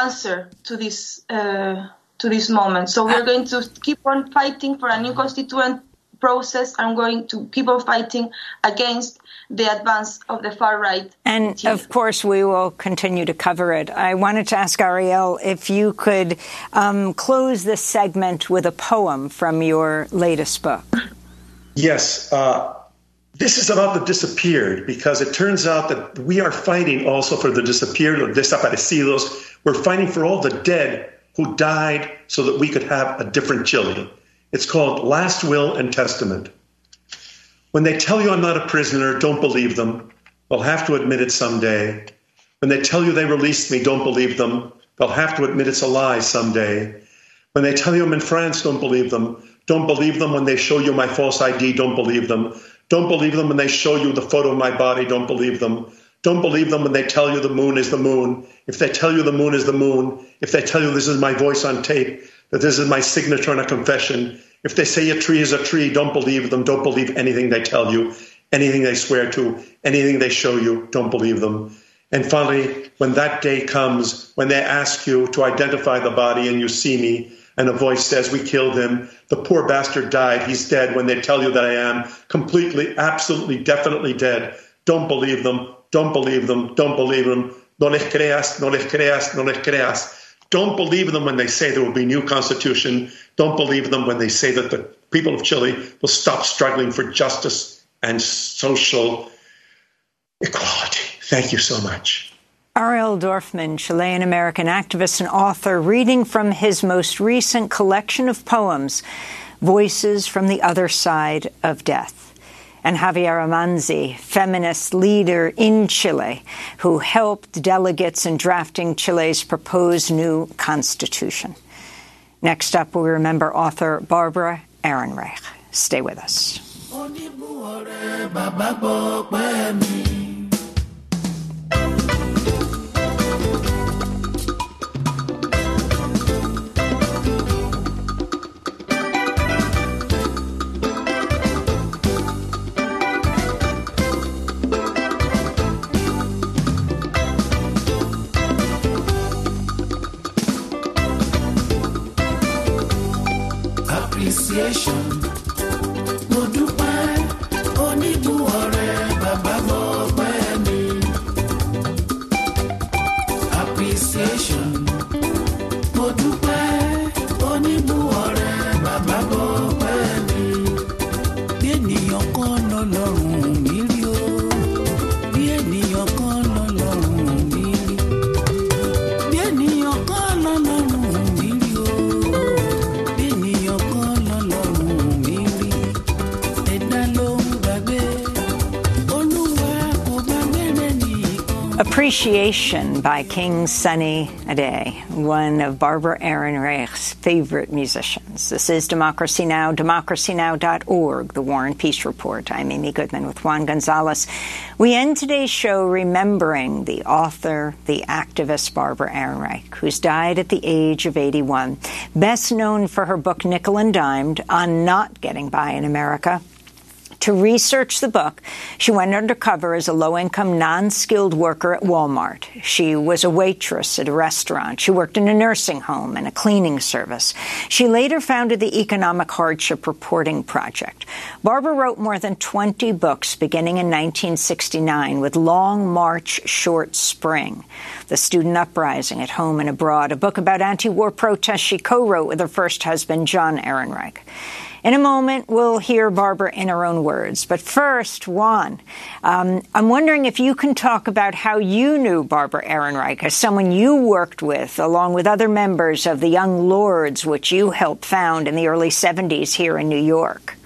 answer to this uh, to this moment. So we're going to keep on fighting for a new constituent process. I'm going to keep on fighting against the advance of the far right. And of course, we will continue to cover it. I wanted to ask Ariel if you could um, close this segment with a poem from your latest book. Yes. Uh, this is about the disappeared because it turns out that we are fighting also for the disappeared or desaparecidos. We're fighting for all the dead who died so that we could have a different Chile. It's called Last Will and Testament. When they tell you I'm not a prisoner, don't believe them. They'll have to admit it someday. When they tell you they released me, don't believe them. They'll have to admit it's a lie someday. When they tell you I'm in France, don't believe them. Don't believe them when they show you my false ID, don't believe them. Don't believe them when they show you the photo of my body, don't believe them. Don't believe them when they tell you the moon is the moon. If they tell you the moon is the moon, if they tell you this is my voice on tape, that this is my signature and a confession, if they say a tree is a tree, don't believe them. Don't believe anything they tell you, anything they swear to, anything they show you, don't believe them. And finally, when that day comes, when they ask you to identify the body and you see me, and a voice says, We killed him. The poor bastard died. He's dead. When they tell you that I am completely, absolutely, definitely dead, don't believe them. Don't believe them. Don't believe them. No les creas, no les creas, no les creas. Don't believe them when they say there will be a new constitution. Don't believe them when they say that the people of Chile will stop struggling for justice and social equality. Thank you so much. Ariel Dorfman, Chilean American activist and author, reading from his most recent collection of poems, Voices from the Other Side of Death. And Javiera Manzi, feminist leader in Chile, who helped delegates in drafting Chile's proposed new constitution. Next up, we remember author Barbara Ehrenreich. Stay with us. Appreciation. Appreciation by King Sunny Ade, one of Barbara Ehrenreich's favorite musicians. This is Democracy Now!, democracynow.org, the War and Peace Report. I'm Amy Goodman with Juan Gonzalez. We end today's show remembering the author, the activist Barbara Ehrenreich, who's died at the age of 81. Best known for her book Nickel and Dimed on not getting by in America to research the book, she went undercover as a low income, non skilled worker at Walmart. She was a waitress at a restaurant. She worked in a nursing home and a cleaning service. She later founded the Economic Hardship Reporting Project. Barbara wrote more than 20 books beginning in 1969 with Long March, Short Spring, The Student Uprising at Home and Abroad, a book about anti war protests she co wrote with her first husband, John Ehrenreich. In a moment, we'll hear Barbara in her own words. But first, Juan, um, I'm wondering if you can talk about how you knew Barbara Ehrenreich as someone you worked with, along with other members of the Young Lords, which you helped found in the early 70s here in New York.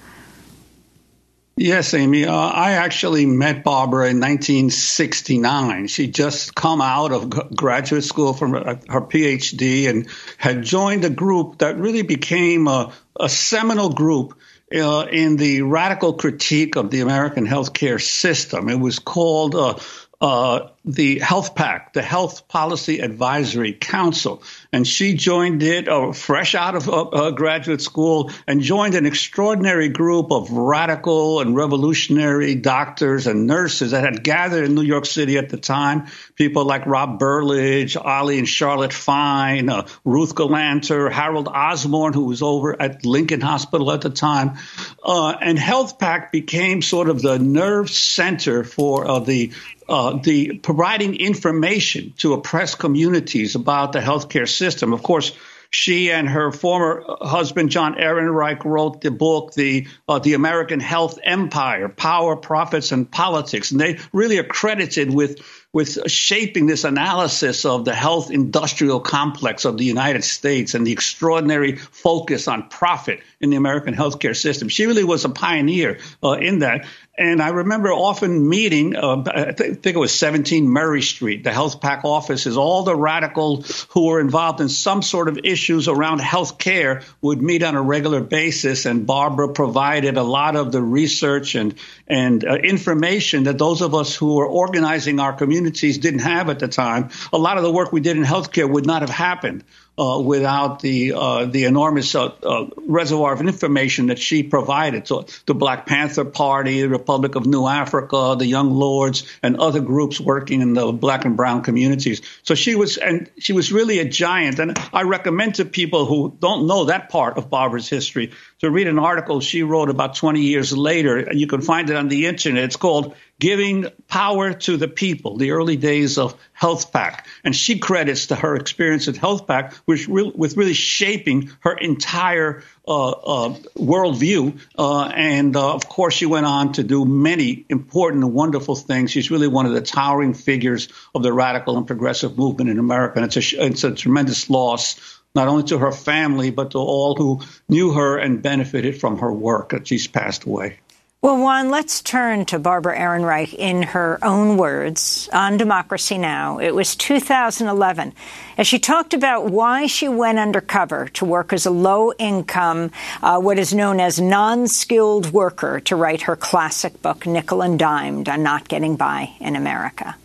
Yes, Amy. Uh, I actually met Barbara in 1969. She just come out of graduate school from her, her PhD and had joined a group that really became a, a seminal group uh, in the radical critique of the American healthcare system. It was called uh, uh, the Health PAC, the Health Policy Advisory Council. And she joined it uh, fresh out of uh, graduate school and joined an extraordinary group of radical and revolutionary doctors and nurses that had gathered in New York City at the time. People like Rob Burlage, Ollie and Charlotte Fine, uh, Ruth Galanter, Harold Osborne, who was over at Lincoln Hospital at the time. Uh, and Health PAC became sort of the nerve center for uh, the uh, the providing information to oppressed communities about the healthcare system. Of course, she and her former husband John Ehrenreich wrote the book the uh, the American Health Empire: Power, Profits, and Politics, and they really are credited with with shaping this analysis of the health industrial complex of the United States and the extraordinary focus on profit in the American healthcare system. She really was a pioneer uh, in that. And I remember often meeting, uh, I think it was 17 Murray Street, the Health PAC offices. All the radicals who were involved in some sort of issues around health care would meet on a regular basis. And Barbara provided a lot of the research and, and uh, information that those of us who were organizing our communities didn't have at the time. A lot of the work we did in healthcare would not have happened uh, without the uh, the enormous uh, uh, reservoir of information that she provided. So the Black Panther Party, the Republic of New Africa, the Young Lords, and other groups working in the black and brown communities. So she was and she was really a giant. And I recommend to people who don't know that part of Barbara's history to read an article she wrote about 20 years later. You can find it on the internet. It's called giving power to the people, the early days of Health PAC. And she credits to her experience at Health PAC with, with really shaping her entire uh, uh, worldview. Uh, and uh, of course, she went on to do many important and wonderful things. She's really one of the towering figures of the radical and progressive movement in America. And it's a, it's a tremendous loss not only to her family, but to all who knew her and benefited from her work she's passed away. Well, Juan, let's turn to Barbara Ehrenreich in her own words on Democracy Now! It was 2011 as she talked about why she went undercover to work as a low income, uh, what is known as non skilled worker to write her classic book, Nickel and Dimed on Not Getting By in America.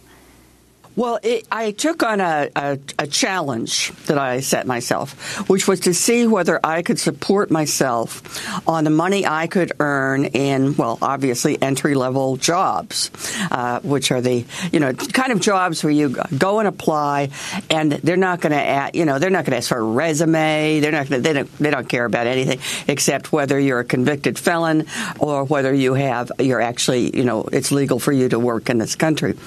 Well, it, I took on a, a, a, challenge that I set myself, which was to see whether I could support myself on the money I could earn in, well, obviously entry level jobs, uh, which are the, you know, kind of jobs where you go and apply, and they're not going to, you know, they're not going to ask for a resume. They're not to, they don't, they don't care about anything except whether you're a convicted felon or whether you have, you're actually, you know, it's legal for you to work in this country,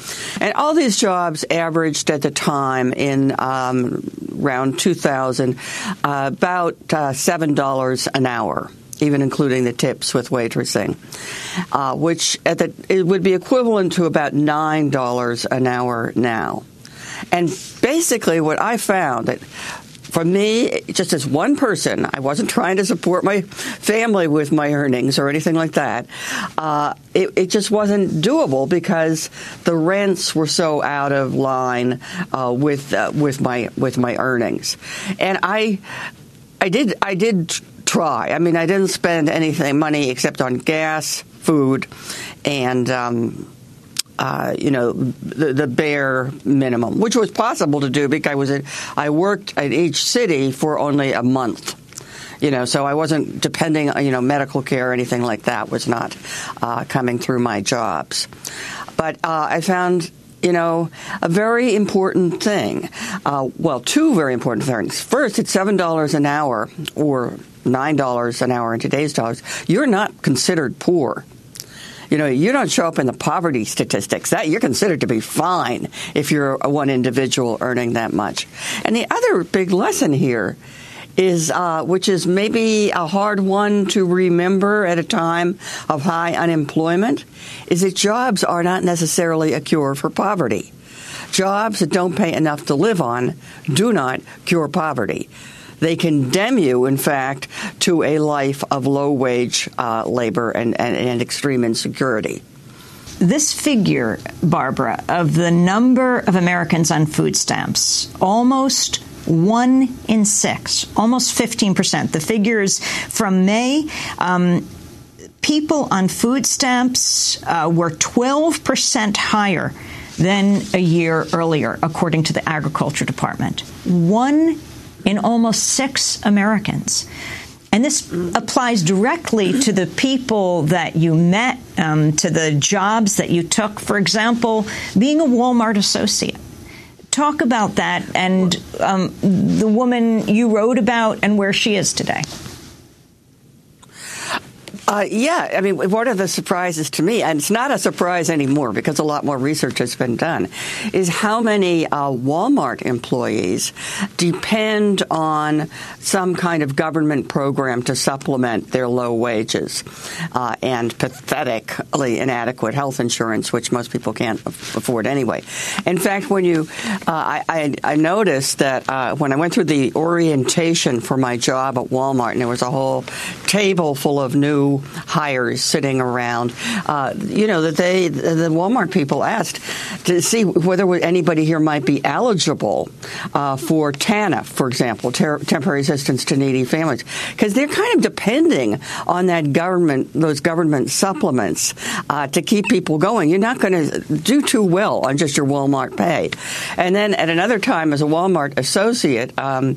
and all these jobs jobs averaged at the time in um, around 2000 uh, about uh, $7 an hour even including the tips with waitressing, uh, which at the, it would be equivalent to about nine dollars an hour now. And basically, what I found that for me, just as one person, I wasn't trying to support my family with my earnings or anything like that. Uh, it, it, just wasn't doable because the rents were so out of line uh, with uh, with my with my earnings, and I I did I did try. I mean, I didn't spend anything money except on gas, food, and. Um, uh, you know, the, the, bare minimum, which was possible to do because I was at, I worked at each city for only a month. You know, so I wasn't depending, on you know, medical care or anything like that was not uh, coming through my jobs. But uh, I found you know, a very important thing. Uh, well, two very important things. First, it's seven dollars an hour or nine dollars an hour in today's dollars. You're not considered poor you know, you don't show up in the poverty statistics. That you're considered to be fine if you're one individual earning that much. And the other big lesson here is, uh, which is maybe a hard one to remember at a time of high unemployment, is that jobs are not necessarily a cure for poverty. Jobs that don't pay enough to live on do not cure poverty. They condemn you, in fact, to a life of low wage uh, labor and, and, and extreme insecurity. This figure, Barbara, of the number of Americans on food stamps, almost one in six, almost 15%. The figures from May. Um, people on food stamps uh, were 12% higher than a year earlier, according to the Agriculture Department. One in almost six Americans. And this applies directly to the people that you met, um, to the jobs that you took. For example, being a Walmart associate. Talk about that and um, the woman you wrote about and where she is today. Uh, yeah, I mean, one of the surprises to me, and it's not a surprise anymore because a lot more research has been done, is how many uh, Walmart employees depend on some kind of government program to supplement their low wages uh, and pathetically inadequate health insurance, which most people can't afford anyway. In fact, when you, uh, I, I, I, noticed that uh, when I went through the orientation for my job at Walmart, and there was a whole table full of new hires sitting around. Uh, you know that they the Walmart people asked to see whether anybody here might be eligible uh, for TANF, for example, ter- temporary assistance to needy families, because they're kind of depending on that government those government supplements uh, to keep people going. You're not going to do too well on just your Walmart pay. And then at another time, as a Walmart associate, um,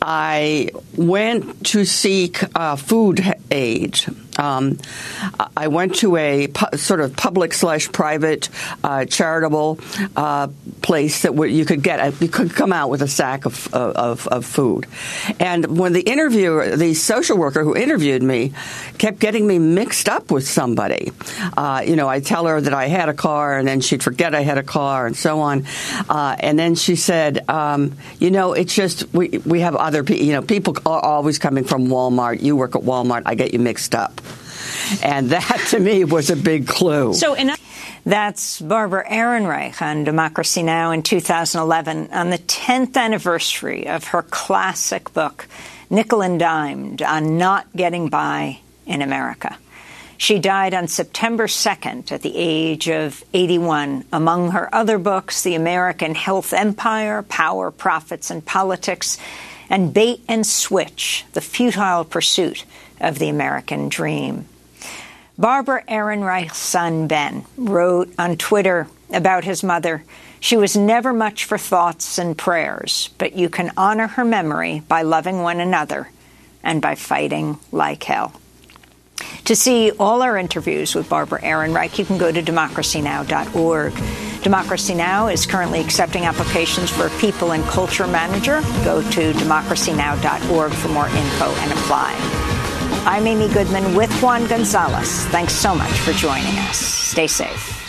I went to seek uh, food aid um, I went to a pu- sort of public slash private uh, charitable uh, place that you could get, a, you could come out with a sack of, of, of food. And when the interviewer, the social worker who interviewed me, kept getting me mixed up with somebody. Uh, you know, I tell her that I had a car, and then she'd forget I had a car, and so on. Uh, and then she said, um, "You know, it's just we we have other people. You know, people are always coming from Walmart. You work at Walmart. I get you mixed up." And that to me was a big clue. So, in that's Barbara Ehrenreich on Democracy Now! in 2011 on the 10th anniversary of her classic book, Nickel and Dimed on Not Getting By in America. She died on September 2nd at the age of 81. Among her other books, The American Health Empire, Power, Profits, and Politics, and Bait and Switch, The Futile Pursuit of the American Dream. Barbara Ehrenreich's son, Ben, wrote on Twitter about his mother. She was never much for thoughts and prayers, but you can honor her memory by loving one another and by fighting like hell. To see all our interviews with Barbara Ehrenreich, you can go to democracynow.org. Democracy Now! is currently accepting applications for a People and Culture Manager. Go to democracynow.org for more info and apply. I'm Amy Goodman with Juan Gonzalez. Thanks so much for joining us. Stay safe.